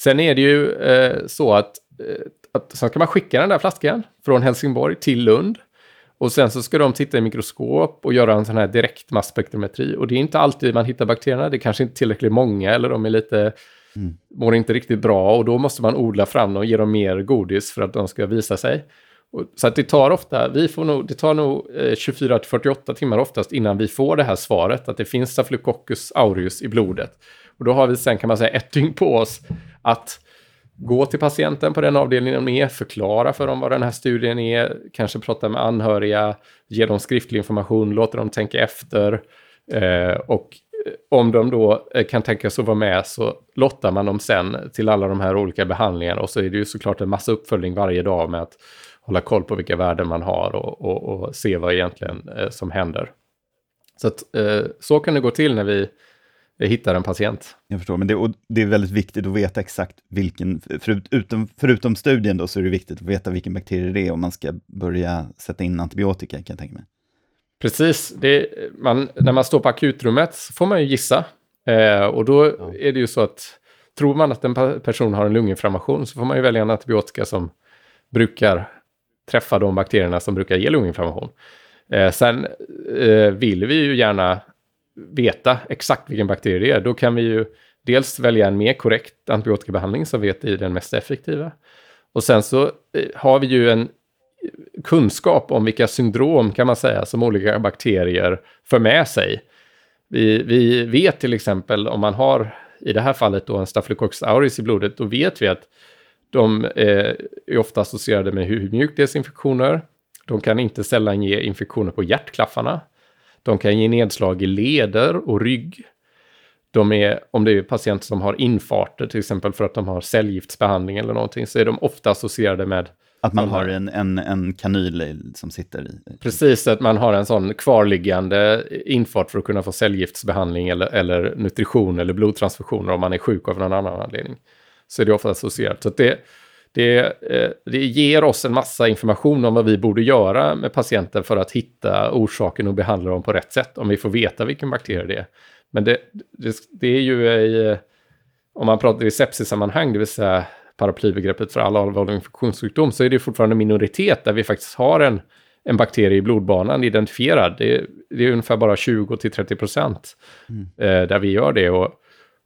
Sen är det ju eh, så att, eh, att sen kan man skicka den där flaskan från Helsingborg till Lund. Och sen så ska de titta i mikroskop och göra en sån här direkt masspektrometri. Och det är inte alltid man hittar bakterierna. Det är kanske inte tillräckligt många eller de är lite, mm. mår inte riktigt bra. Och då måste man odla fram dem och ge dem mer godis för att de ska visa sig. Och, så att det tar ofta, vi får nog, det tar nog eh, 24 48 timmar oftast innan vi får det här svaret att det finns Staphylococcus aureus i blodet. Och då har vi sen kan man säga ett dygn på oss att gå till patienten på den avdelningen de är, förklara för dem vad den här studien är, kanske prata med anhöriga, ge dem skriftlig information, låta dem tänka efter. Eh, och eh, om de då eh, kan tänka sig att vara med så lottar man dem sen till alla de här olika behandlingarna och så är det ju såklart en massa uppföljning varje dag med att hålla koll på vilka värden man har och, och, och se vad egentligen eh, som händer. Så, att, eh, så kan det gå till när vi hittar en patient. Jag förstår, men det, och det är väldigt viktigt att veta exakt vilken, förut, utom, förutom studien då, så är det viktigt att veta vilken bakterie det är om man ska börja sätta in antibiotika, kan jag tänka mig. Precis, det, man, när man står på akutrummet så får man ju gissa. Eh, och då ja. är det ju så att tror man att en person har en lunginflammation så får man ju välja en antibiotika som brukar träffa de bakterierna som brukar ge lunginflammation. Eh, sen eh, vill vi ju gärna veta exakt vilken bakterie det är. Då kan vi ju dels välja en mer korrekt antibiotikabehandling som vet är den mest effektiva. Och sen så eh, har vi ju en kunskap om vilka syndrom kan man säga som olika bakterier för med sig. Vi, vi vet till exempel om man har i det här fallet då en Staphylococcus aureus i blodet, då vet vi att de eh, är ofta associerade med mjukdelsinfektioner. De kan inte sällan ge infektioner på hjärtklaffarna. De kan ge nedslag i leder och rygg. De är, om det är patienter som har infarter, till exempel för att de har cellgiftsbehandling eller någonting, så är de ofta associerade med att man har en, en, en kanyl som sitter i? Precis, att man har en sån kvarliggande infart för att kunna få cellgiftsbehandling eller, eller nutrition eller blodtransfusioner om man är sjuk av någon annan anledning så är det ofta associerat. Så det, det, eh, det ger oss en massa information om vad vi borde göra med patienten för att hitta orsaken och behandla dem på rätt sätt, om vi får veta vilken bakterie det är. Men det, det, det är ju i, om man pratar i sepsisammanhang, det vill säga paraplybegreppet för alla allvarliga infektionssjukdom, så är det fortfarande minoritet där vi faktiskt har en, en bakterie i blodbanan identifierad. Det, det är ungefär bara 20-30 procent mm. eh, där vi gör det. Och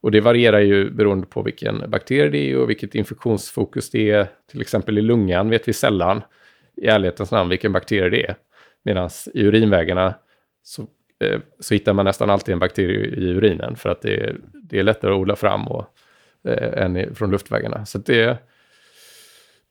och det varierar ju beroende på vilken bakterie det är och vilket infektionsfokus det är. Till exempel i lungan vet vi sällan i ärlighetens namn vilken bakterie det är. Medan i urinvägarna så, eh, så hittar man nästan alltid en bakterie i urinen för att det är, det är lättare att odla fram och, eh, än i, från luftvägarna. Så det,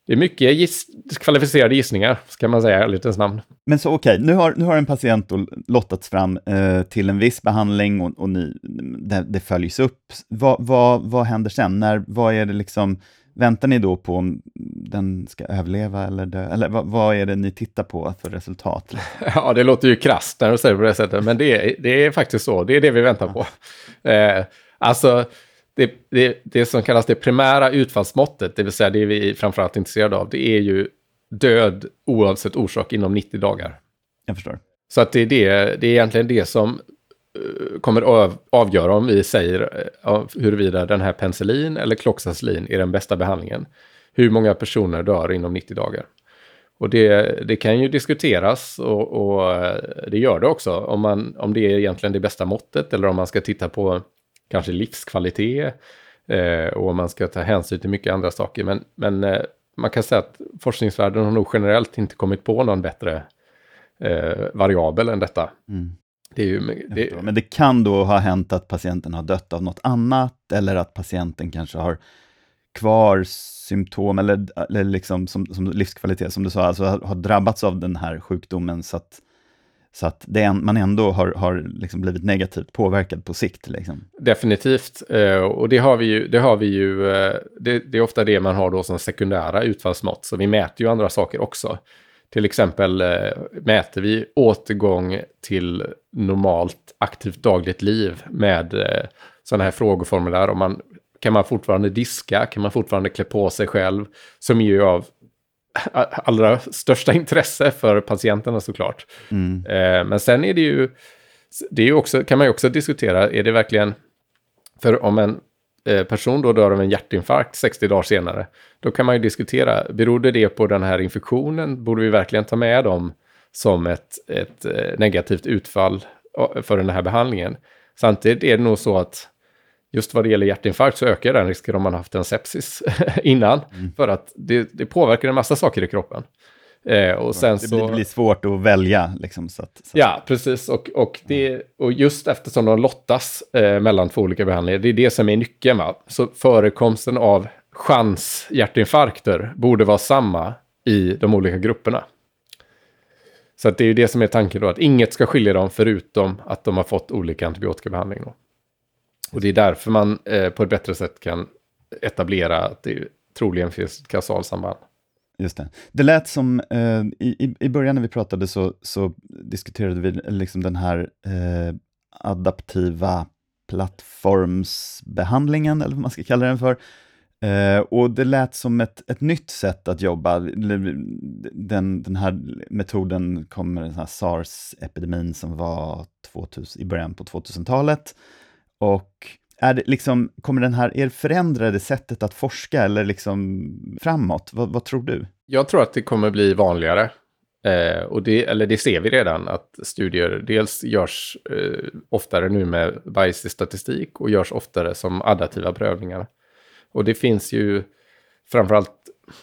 det är mycket giss kvalificerade gissningar, ska man säga i ärlighetens namn. Men så okej, okay, nu, har, nu har en patient lottats fram eh, till en viss behandling och, och ni, det, det, följs upp. Va, va, vad händer sen? När, vad är det liksom, väntar ni då på om den ska överleva eller dö? Eller vad, vad är det ni tittar på för resultat? Ja, det låter ju krasst när du säger det på det sättet, men det är, det är faktiskt så. Det är det vi väntar på. Eh, alltså, det, det, det som kallas det primära utfallsmåttet, det vill säga det vi framförallt är intresserade av, det är ju död oavsett orsak inom 90 dagar. Jag förstår. Så att det är, det, det är egentligen det som uh, kommer att avgöra om vi säger uh, huruvida den här penicillin eller kloxacillin är den bästa behandlingen. Hur många personer dör inom 90 dagar. Och det, det kan ju diskuteras och, och, uh, det gör det också. Om, man, om det är egentligen det bästa måttet eller om man ska titta på kanske livskvalitet eh, och man ska ta hänsyn till mycket andra saker. Men, men eh, man kan säga att forskningsvärlden har nog generellt inte kommit på någon bättre eh, variabel än detta. Mm. Det ju, det... Men det kan då ha hänt att patienten har dött av något annat eller att patienten kanske har kvar symptom eller, eller liksom som, som livskvalitet, som du sa, alltså har, har drabbats av den här sjukdomen så att så att det, man ändå har, har liksom blivit negativt påverkad på sikt. Liksom. Definitivt, eh, och det har vi ju, det, har vi ju eh, det, det, är ofta det man har då som sekundära utfallsmått, så vi mäter ju andra saker också. Till exempel eh, mäter vi återgång till normalt aktivt dagligt liv med eh, sådana här frågeformulär. Om man, kan man fortfarande diska? Kan man fortfarande klä på sig själv? Som är ju av allra största intresse för patienterna såklart. Mm. Eh, men sen är det ju, det är också, kan man ju också diskutera, är det verkligen, för om en eh, person då dör av en hjärtinfarkt 60 dagar senare, då kan man ju diskutera, berodde det på den här infektionen? Borde vi verkligen ta med dem som ett, ett eh, negativt utfall för den här behandlingen? Samtidigt är det nog så att just vad det gäller hjärtinfarkt så ökar den risken om man haft en sepsis innan. Mm. För att det, det, påverkar en massa saker i kroppen. Eh, och sen det, så, det blir svårt att välja. Liksom, så att, så ja, precis. Och, och, det, och just eftersom de lottas eh, mellan två olika behandlingar, det är det som är nyckeln. Va? Så förekomsten av chans-hjärtinfarkter borde vara samma i de olika grupperna. Så att det är ju det som är tanken då, att inget ska skilja dem förutom att de har fått olika antibiotikabehandling. Då. Och det är därför man eh, på ett bättre sätt kan etablera att det troligen finns ett kausalsamband. Just det. Det lät som, eh, i, i början när vi pratade så, så diskuterade vi liksom den här eh, adaptiva plattformsbehandlingen, eller vad man ska kalla den för. Eh, och det lät som ett, ett nytt sätt att jobba. Den, den här metoden kommer den här sars-epidemin som var 2000, i början på 2000-talet. Och är det liksom, kommer den här er förändrade sättet att forska eller liksom framåt? Vad, vad tror du? Jag tror att det kommer bli vanligare. Eh, och det, eller det ser vi redan att studier dels görs eh, oftare nu med bajsig statistik och görs oftare som additiva prövningar. Och det finns ju framförallt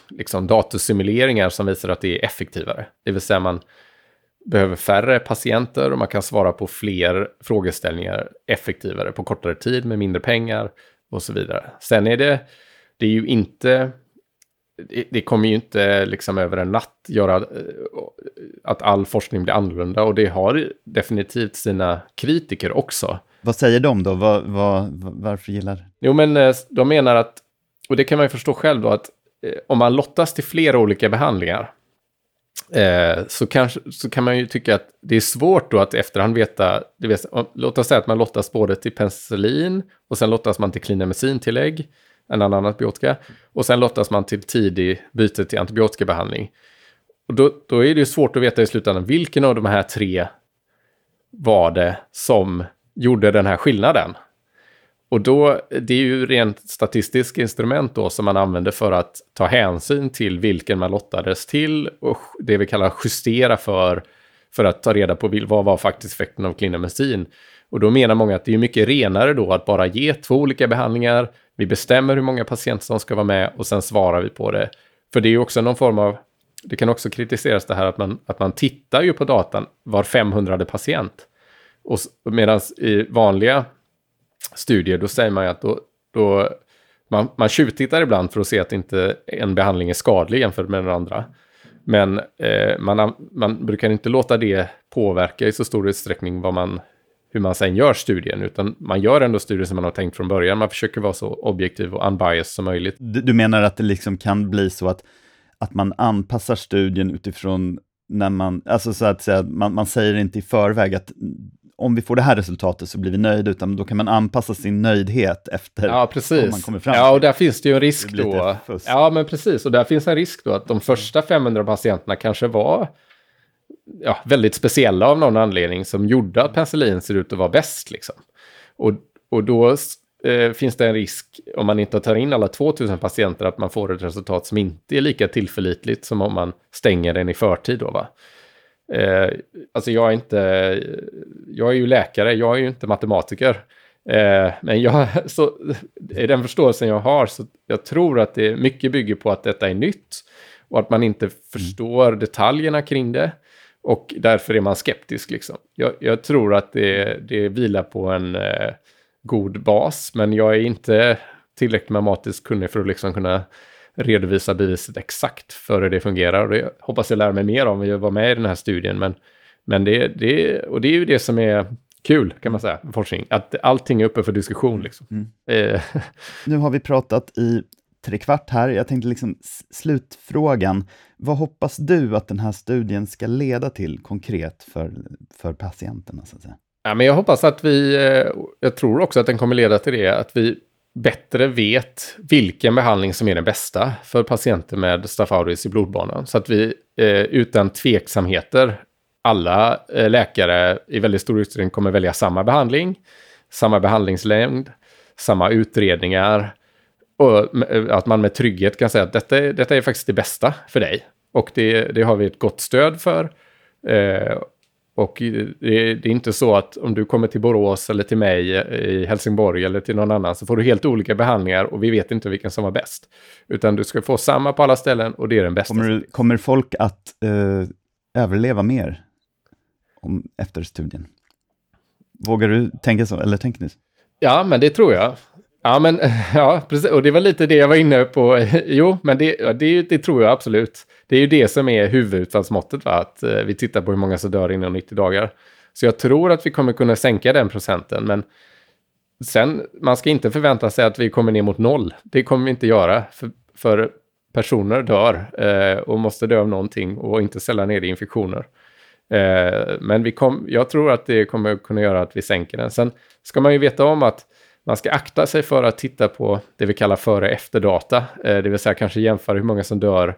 liksom datorsimuleringar som visar att det är effektivare. Det vill säga man behöver färre patienter och man kan svara på fler frågeställningar effektivare på kortare tid med mindre pengar och så vidare. Sen är det, det är ju inte, det, det kommer ju inte liksom över en natt göra eh, att all forskning blir annorlunda och det har definitivt sina kritiker också. Vad säger de då? Var, var, varför gillar? Jo, men eh, de menar att, och det kan man ju förstå själv då, att eh, om man lottas till flera olika behandlingar Eh, så, kanske, så kan man ju tycka att det är svårt då att i efterhand veta, det vet, låt oss säga att man lottas både till penicillin och sen lottas man till klinemesintillägg, en annan antibiotika, och sen lottas man till tidig byte till antibiotikabehandling. Och då, då är det ju svårt att veta i slutändan vilken av de här tre var det som gjorde den här skillnaden. Och då, det är ju rent statistiskt instrument då som man använder för att ta hänsyn till vilken man lottades till och det vi kallar justera för, för att ta reda på vad var faktiskt effekten av klinomycin. Och då menar många att det är mycket renare då att bara ge två olika behandlingar. Vi bestämmer hur många patienter som ska vara med och sen svarar vi på det. För det är ju också någon form av, det kan också kritiseras det här att man, att man tittar ju på datan var 500 patient. Och medan i vanliga studier, då säger man ju att då, då man, man tjuvtittar ibland för att se att inte en behandling är skadlig jämfört med den andra. Men eh, man, man brukar inte låta det påverka i så stor utsträckning vad man, hur man sen gör studien, utan man gör ändå studier som man har tänkt från början. Man försöker vara så objektiv och unbiased som möjligt. Du, du menar att det liksom kan bli så att, att man anpassar studien utifrån när man, alltså så att säga, man, man säger inte i förväg att om vi får det här resultatet så blir vi nöjda, utan då kan man anpassa sin nöjdhet efter ja, precis. man kommer fram Ja, och där finns det ju en risk då. Ja, men precis. Och där finns en risk då att de första 500 patienterna kanske var ja, väldigt speciella av någon anledning som gjorde att penicillin ser ut att vara bäst. Liksom. Och, och då eh, finns det en risk, om man inte tar in alla 2000 patienter, att man får ett resultat som inte är lika tillförlitligt som om man stänger den i förtid. Då, va? Eh, alltså jag är inte, jag är ju läkare, jag är ju inte matematiker. Eh, men jag, så, i den förståelsen jag har så jag tror att det mycket bygger på att detta är nytt och att man inte förstår mm. detaljerna kring det. Och därför är man skeptisk. Liksom. Jag, jag tror att det, det vilar på en eh, god bas, men jag är inte tillräckligt matematiskt kunnig för att liksom kunna redovisa beviset exakt för hur det fungerar. Och det hoppas jag lära mig mer om jag var med i den här studien. Men, men det, det, och det är ju det som är kul, kan man säga, forskning. Att allting är uppe för diskussion. Liksom. Mm. Eh. nu har vi pratat i tre kvart här. Jag tänkte liksom slutfrågan. Vad hoppas du att den här studien ska leda till konkret för, för patienterna? Så att säga? Ja, men jag hoppas att vi, eh, jag tror också att den kommer leda till det, att vi bättre vet vilken behandling som är den bästa för patienter med Staphylococcus i blodbanan. Så att vi eh, utan tveksamheter, alla eh, läkare i väldigt stor utsträckning kommer välja samma behandling, samma behandlingslängd, samma utredningar. Och eh, att man med trygghet kan säga att detta, detta är faktiskt det bästa för dig. Och det, det har vi ett gott stöd för. Eh, och det, är inte så att om du kommer till Borås eller till mig i Helsingborg eller till någon annan så får du helt olika behandlingar och vi vet inte vilken som var bäst. Utan du ska få samma på alla ställen och det är den bästa. Kommer, kommer folk att uh, överleva mer om, efter studien? Vågar du tänka så, eller tänker ni? Ja, men det tror jag. Ja, men ja, precis. Och det var lite det jag var inne på. Jo, men det, det, det tror jag absolut. Det är ju det som är huvudutfallsmåttet, va? att eh, vi tittar på hur många som dör inom 90 dagar. Så jag tror att vi kommer kunna sänka den procenten, men sen, man ska inte förvänta sig att vi kommer ner mot noll. Det kommer vi inte göra, för, för personer dör eh, och måste dö av någonting och inte sällan är det infektioner. Eh, men vi kom, jag tror att det kommer kunna göra att vi sänker den. Sen ska man ju veta om att man ska akta sig för att titta på det vi kallar före efter-data, eh, det vill säga kanske jämföra hur många som dör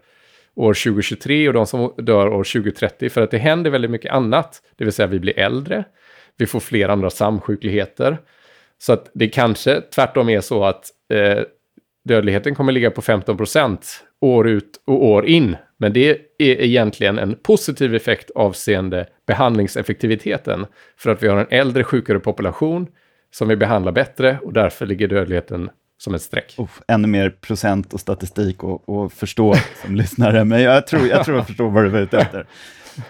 år 2023 och de som dör år 2030, för att det händer väldigt mycket annat, det vill säga vi blir äldre, vi får fler andra samsjukligheter, så att det kanske tvärtom är så att eh, dödligheten kommer ligga på 15 procent år ut och år in. Men det är egentligen en positiv effekt avseende behandlingseffektiviteten. För att vi har en äldre sjukare population som vi behandlar bättre och därför ligger dödligheten som ett streck. Oh, ännu mer procent och statistik och, och förstå som lyssnare, men jag tror, jag tror jag förstår vad du är ute efter.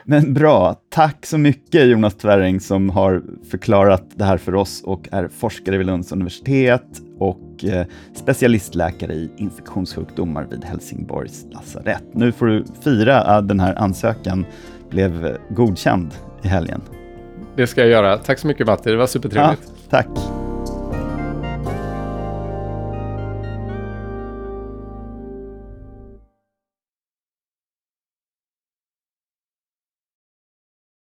Men bra, tack så mycket Jonas Tväring som har förklarat det här för oss och är forskare vid Lunds universitet och eh, specialistläkare i infektionssjukdomar vid Helsingborgs lasarett. Nu får du fira att den här ansökan blev godkänd i helgen. Det ska jag göra. Tack så mycket Matti, det var supertrevligt. Ja, Tack!